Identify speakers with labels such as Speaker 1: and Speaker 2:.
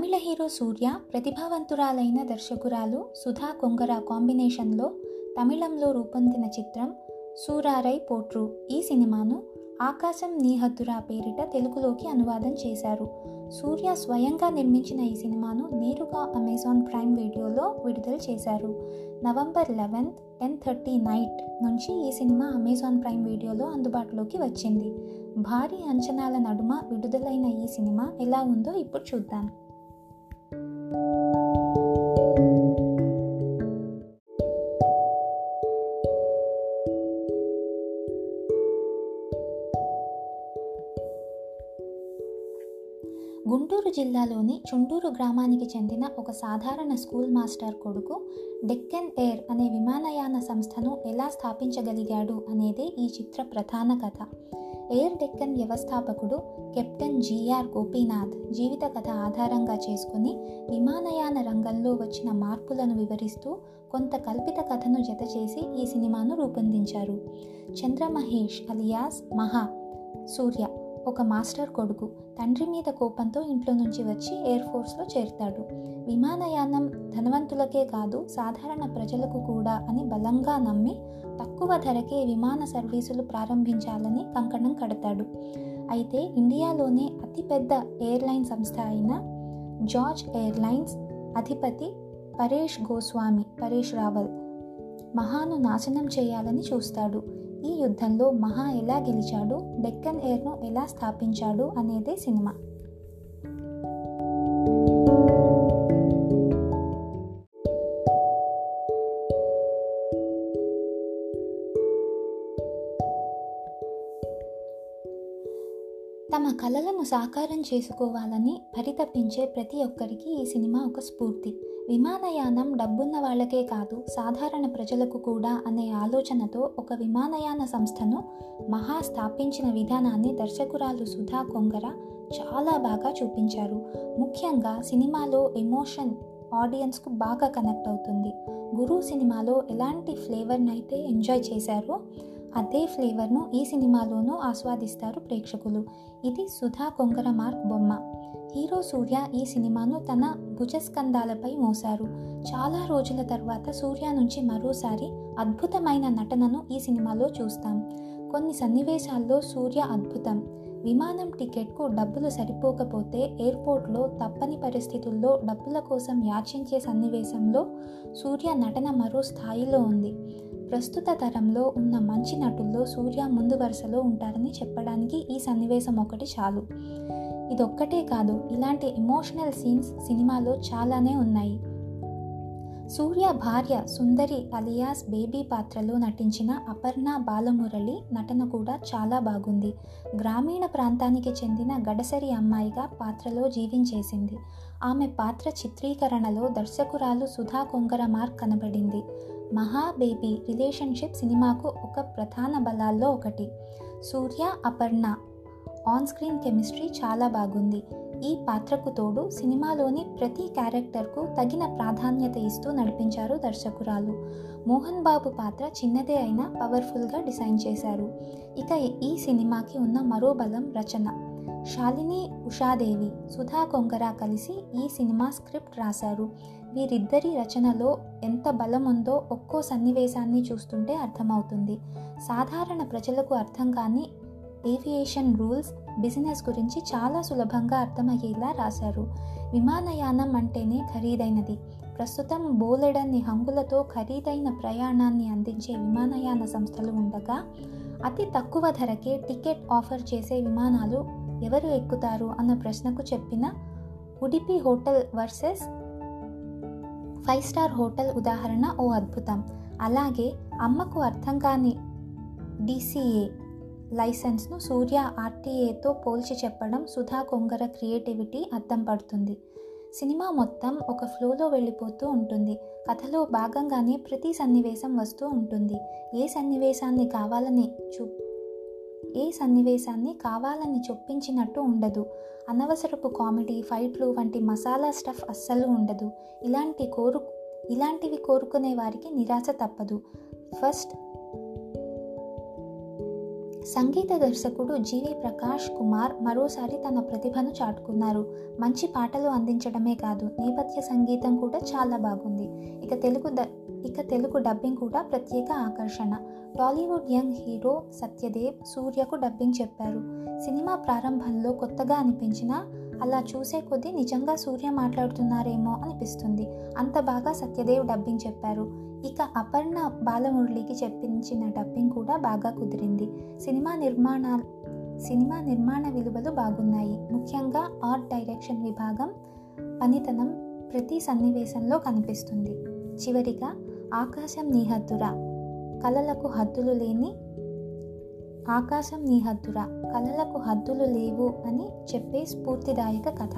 Speaker 1: తమిళ hero Suriya ప్రతిభావంతురాలైన దర్శకురాలు సుధా కొంగర కాంబినేషన్లో తమిళంలో రూపొందిన చిత్రం సూరారై పోట్రు. ఈ సినిమాను ఆకాశం నీ హద్దురా పేరిట తెలుగులోకి అనువాదం చేశారు. సూర్య స్వయంగా నిర్మించిన ఈ సినిమాను నేరుగా అమెజాన్ ప్రైమ్ వీడియోలో విడుదల చేశారు. November eleventh ten thirty night నుంచి ఈ సినిమా అమెజాన్ ప్రైమ్ వీడియోలో అందుబాటులోకి వచ్చింది. భారీ అంచనాల నడుమ విడుదలైన ఈ సినిమా ఎలా ఉందో ఇప్పుడు చూద్దాం. గుంటూరు జిల్లాలోని చుండూరు గ్రామానికి చెందిన ఒక సాధారణ స్కూల్ మాస్టర్ కొడుకు డెక్కన్ ఎయిర్ అనే విమానయాన సంస్థను ఎలా స్థాపించగలిగాడు అనేదే ఈ చిత్ర ప్రధాన కథ. ఎయిర్ డెక్కన్ వ్యవస్థాపకుడు కెప్టెన్ జిఆర్ గోపీనాథ్ జీవిత కథ ఆధారంగా చేసుకుని విమానయాన రంగంలో వచ్చిన మార్పులను వివరిస్తూ కొంత కల్పిత కథను జతచేసి ఈ సినిమాను రూపొందించారు. చంద్రమహేష్ అలియాస్ మహా సూర్య ఒక మాస్టర్ కొడుకు తండ్రి మీద కోపంతో ఇంట్లో నుంచి వచ్చి ఎయిర్ ఫోర్స్లో చేరుతాడు. విమానయానం ధనవంతులకే కాదు సాధారణ ప్రజలకు కూడా అని బలంగా నమ్మి తక్కువ ధరకే విమాన సర్వీసులు ప్రారంభించాలని కంకణం కడతాడు. అయితే ఇండియాలోనే అతిపెద్ద ఎయిర్లైన్ సంస్థ అయిన జార్జ్ ఎయిర్లైన్స్ అధిపతి పరేష్ గోస్వామి పరేష్ రావల్ మహాను నాశనం చేయాలని చూస్తాడు. ఈ యుద్ధంలో మహా ఎలా గెలిచాడు? డెక్కన్ ఎయిర్ను ఎలా స్థాపించాడు? అనేదే సినిమా. తమ కలలను సాకారం చేసుకోవాలని పరితపించే ప్రతి ఒక్కరికి ఈ సినిమా ఒక స్ఫూర్తి. విమానయానం డబ్బున్న వాళ్ళకే కాదు సాధారణ ప్రజలకు కూడా అనే ఆలోచనతో ఒక విమానయాన సంస్థను మహా స్థాపించిన విధానాన్ని దర్శకురాలు సుధా కొంగర చాలా బాగా చూపించారు. ముఖ్యంగా సినిమాలో ఎమోషన్ ఆడియన్స్కు బాగా కనెక్ట్ అవుతుంది. గురు సినిమాలో ఎలాంటి ఫ్లేవర్ని అయితే ఎంజాయ్ చేశారో అదే ఫ్లేవర్ను ఈ సినిమాలోనూ ఆస్వాదిస్తారు ప్రేక్షకులు. ఇది సుధా కొంగర మార్క్ బొమ్మ. హీరో సూర్య ఈ సినిమాను తన భుజస్కంధాలపై మోశారు. చాలా రోజుల తర్వాత సూర్య నుంచి మరోసారి అద్భుతమైన నటనను ఈ సినిమాలో చూస్తాం. కొన్ని సన్నివేశాల్లో సూర్య అద్భుతం. విమానం టికెట్కు డబ్బులు సరిపోకపోతే ఎయిర్పోర్ట్లో తప్పని పరిస్థితుల్లో డబ్బుల కోసం యాచించే సన్నివేశంలో సూర్య నటన మరో స్థాయిలో ఉంది. ప్రస్తుత తరంలో ఉన్న మంచి నటుల్లో సూర్య ముందు వరుసలో ఉంటారని చెప్పడానికి ఈ సన్నివేశం ఒకటి చాలు. ఇదొక్కటే కాదు ఇలాంటి ఎమోషనల్ సీన్స్ సినిమాలో చాలానే ఉన్నాయి. సూర్య భార్య సుందరి అలియాస్ బేబీ పాత్రలో నటించిన అపర్ణ బాలమురళి నటన కూడా చాలా బాగుంది. గ్రామీణ ప్రాంతానికి చెందిన గడసరి అమ్మాయిగా పాత్రలో జీవించేసింది. ఆమె పాత్ర చిత్రీకరణలో దర్శకురాలు సుధా కొంగర మార్క్ కనబడింది. మహా బేబీ రిలేషన్షిప్ సినిమాకు ఒక ప్రధాన బలాల్లో ఒకటి. Suriya Aparna on screen chemistry చాలా బాగుంది. ఈ పాత్రకు తోడు సినిమాలోని ప్రతి క్యారెక్టర్కు తగిన ప్రాధాన్యత ఇస్తూ నడిపించారు దర్శకురాలు. మోహన్ బాబు పాత్ర చిన్నదే అయినా పవర్ఫుల్గా డిజైన్ చేశారు. ఇక ఈ సినిమాకి ఉన్న మరో బలం రచన. శాలిని ఉషాదేవి సుధా కొంగరా కలిసి ఈ సినిమా స్క్రిప్ట్ రాశారు. వీరిద్దరి రచనలో ఎంత బలం ఉందో ఒక్కో సన్నివేశాన్ని చూస్తుంటే అర్థమవుతుంది. సాధారణ ప్రజలకు అర్థం కాని ఏవియేషన్ రూల్స్ బిజినెస్ గురించి చాలా సులభంగా అర్థమయ్యేలా రాశారు. విమానయానం అంటేనే ఖరీదైనది. ప్రస్తుతం బోలెడన్ని హంగులతో ఖరీదైన ప్రయాణాన్ని అందించే విమానయాన సంస్థలు ఉండగా అతి తక్కువ ధరకే టికెట్ ఆఫర్ చేసే విమానాలు ఎవరు ఎక్కుతారు అన్న ప్రశ్నకు చెప్పిన Udupi hotel versus five star hotel ఉదాహరణ ఓ అద్భుతం. అలాగే అమ్మకు అర్థం కాని డిసిఏ లైసెన్స్ను సూర్య ఆర్టీఏతో పోల్చి చెప్పడం సుధా కొంగర క్రియేటివిటీ అద్దం పడుతుంది. సినిమా మొత్తం ఒక ఫ్లోలో వెళ్ళిపోతూ ఉంటుంది. కథలో భాగంగానే ప్రతి సన్నివేశం వస్తూ ఉంటుంది. ఏ సన్నివేశాన్ని కావాలని చూ ఏ సన్నివేశాన్ని కావాలని చొప్పించినట్టు ఉండదు. అనవసరపు కామెడీ ఫైట్లు వంటి మసాలా స్టఫ్ అస్సలు ఉండదు. ఇలాంటి కోరు ఇలాంటివి కోరుకునే వారికి నిరాశ తప్పదు. ఫస్ట్ సంగీత దర్శకుడు జీవి ప్రకాష్ కుమార్ మరోసారి తన ప్రతిభను చాటుకున్నారు. మంచి పాటలు అందించడమే కాదు నేపథ్య సంగీతం కూడా చాలా బాగుంది. ఇక తెలుగు ద ఇక తెలుగు డబ్బింగ్ కూడా ప్రత్యేక ఆకర్షణ. టాలీవుడ్ యంగ్ హీరో సత్యదేవ్ సూర్యకు డబ్బింగ్ చెప్పారు. సినిమా ప్రారంభంలో కొత్తగా అనిపించినా అలా చూసే కొద్దీ నిజంగా సూర్య మాట్లాడుతున్నారేమో అనిపిస్తుంది. అంత బాగా సత్యదేవ్ డబ్బింగ్ చెప్పారు. ఇక అపర్ణ బాలమురళికి చెప్పించిన డబ్బింగ్ కూడా బాగా కుదిరింది. సినిమా నిర్మాణ సినిమా నిర్మాణ విలువలు బాగున్నాయి. ముఖ్యంగా ఆర్ట్ డైరెక్షన్ విభాగం పనితనం ప్రతి సన్నివేశంలో కనిపిస్తుంది. చివరిగా ఆకాశం నిహద్దురా కళలకు కలలకు హద్దులు లేని ఆకాశం నీ హద్దురా కళలకు హద్దులు లేవు అని చెప్పే స్ఫూర్తిదాయక కథ.